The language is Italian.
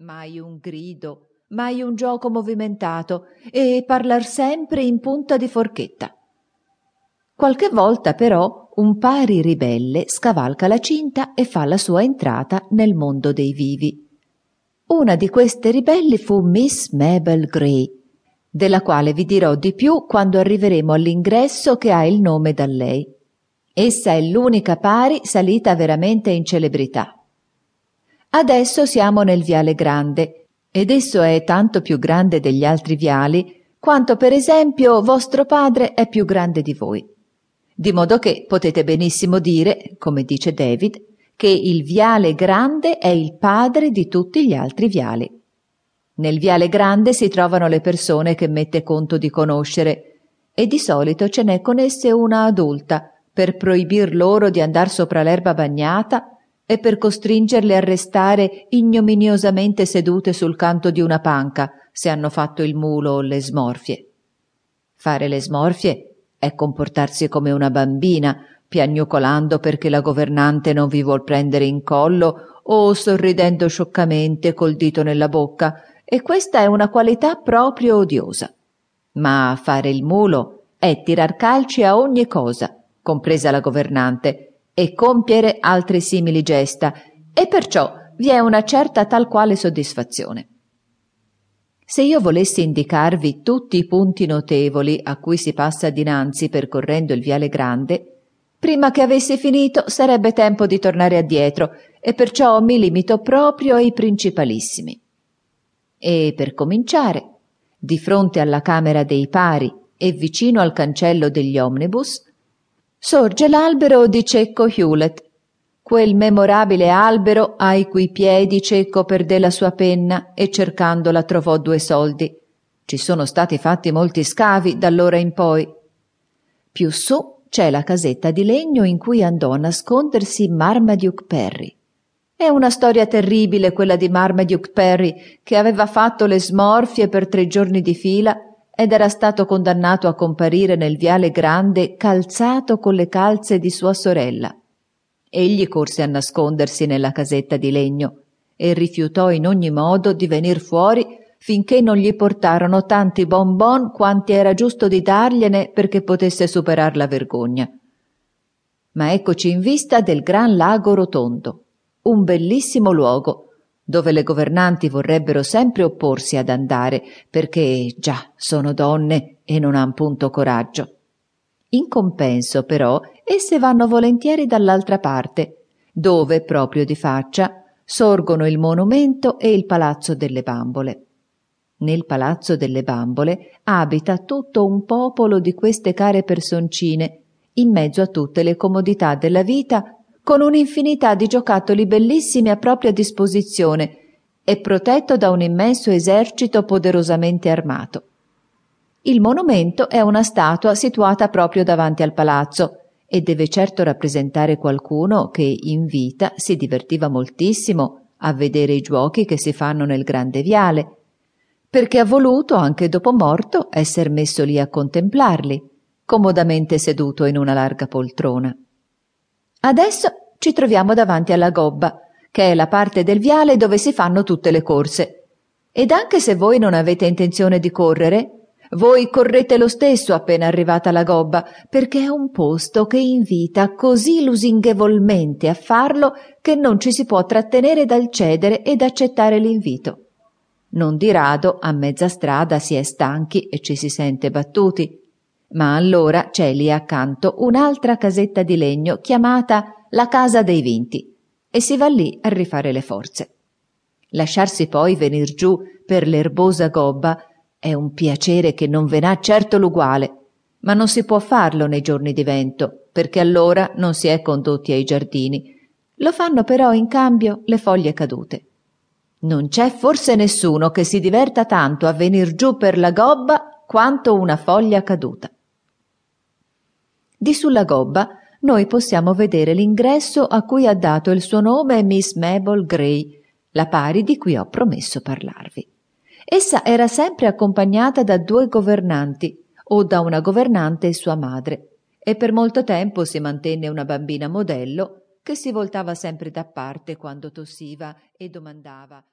mai un grido, mai un gioco movimentato e parlar sempre in punta di forchetta. Qualche volta però un pari ribelle scavalca la cinta e fa la sua entrata nel mondo dei vivi. Una di queste ribelli fu Miss Mabel Gray, della quale vi dirò di più quando arriveremo all'ingresso che ha il nome da lei. Essa è l'unica pari salita veramente in celebrità. Adesso siamo nel viale grande, ed esso è tanto più grande degli altri viali, quanto per esempio vostro padre è più grande di voi. Di modo che potete benissimo dire, come dice David, che il viale grande è il padre di tutti gli altri viali. Nel viale grande si trovano le persone che mette conto di conoscere e di solito ce n'è con esse una adulta per proibir loro di andar sopra l'erba bagnata e per costringerle a restare ignominiosamente sedute sul canto di una panca se hanno fatto il mulo o le smorfie. Fare le smorfie è comportarsi come una bambina, piagnucolando perché la governante non vi vuol prendere in collo o sorridendo scioccamente col dito nella bocca e questa è una qualità proprio odiosa. Ma fare il mulo è tirar calci a ogni cosa, compresa la governante, e compiere altre simili gesta, e perciò vi è una certa tal quale soddisfazione. Se io volessi indicarvi tutti i punti notevoli a cui si passa dinanzi percorrendo il viale grande, prima che avessi finito sarebbe tempo di tornare addietro, e perciò mi limito proprio ai principalissimi. E per cominciare, di fronte alla Camera dei Pari e vicino al cancello degli omnibus, sorge l'albero di Cecco Hewlett, quel memorabile albero ai cui piedi Cecco perdé la sua penna e cercandola trovò due soldi. Ci sono stati fatti molti scavi d'allora in poi. Più su c'è la casetta di legno in cui andò a nascondersi Marmaduke Perry. È una storia terribile quella di Marmaduke Perry, che aveva fatto le smorfie per tre giorni di fila ed era stato condannato a comparire nel viale grande calzato con le calze di sua sorella. Egli corse a nascondersi nella casetta di legno e rifiutò in ogni modo di venir fuori finché non gli portarono tanti bonbon quanti era giusto di dargliene perché potesse superar la vergogna. Ma eccoci in vista del gran lago rotondo un bellissimo luogo dove le governanti vorrebbero sempre opporsi ad andare perché già sono donne e non han punto coraggio. In compenso, però, esse vanno volentieri dall'altra parte, dove, proprio di faccia, sorgono il monumento e il palazzo delle bambole. Nel palazzo delle bambole abita tutto un popolo di queste care personcine, in mezzo a tutte le comodità della vita con un'infinità di giocattoli bellissimi a propria disposizione e protetto da un immenso esercito poderosamente armato. Il monumento è una statua situata proprio davanti al palazzo e deve certo rappresentare qualcuno che in vita si divertiva moltissimo a vedere i giochi che si fanno nel grande viale, perché ha voluto, anche dopo morto, esser messo lì a contemplarli, comodamente seduto in una larga poltrona. Adesso ci troviamo davanti alla gobba, che è la parte del viale dove si fanno tutte le corse. Ed anche se voi non avete intenzione di correre, voi correte lo stesso appena arrivata alla gobba, perché è un posto che invita così lusinghevolmente a farlo che non ci si può trattenere dal cedere ed accettare l'invito. Non di rado a mezza strada si è stanchi e ci si sente battuti, ma allora c'è lì accanto un'altra casetta di legno chiamata la casa dei vinti e si va lì a rifare le forze. Lasciarsi poi venir giù per l'erbosa gobba è un piacere che non ve n'ha certo l'uguale, ma non si può farlo nei giorni di vento, perché allora non si è condotti ai giardini. Lo fanno però in cambio le foglie cadute. Non c'è forse nessuno che si diverta tanto a venir giù per la gobba quanto una foglia caduta. Di sulla gobba noi possiamo vedere l'ingresso a cui ha dato il suo nome Miss Mabel Gray, la pari di cui ho promesso parlarvi. Essa era sempre accompagnata da due governanti, o da una governante e sua madre, e per molto tempo si mantenne una bambina modello che si voltava sempre da parte quando tossiva e domandava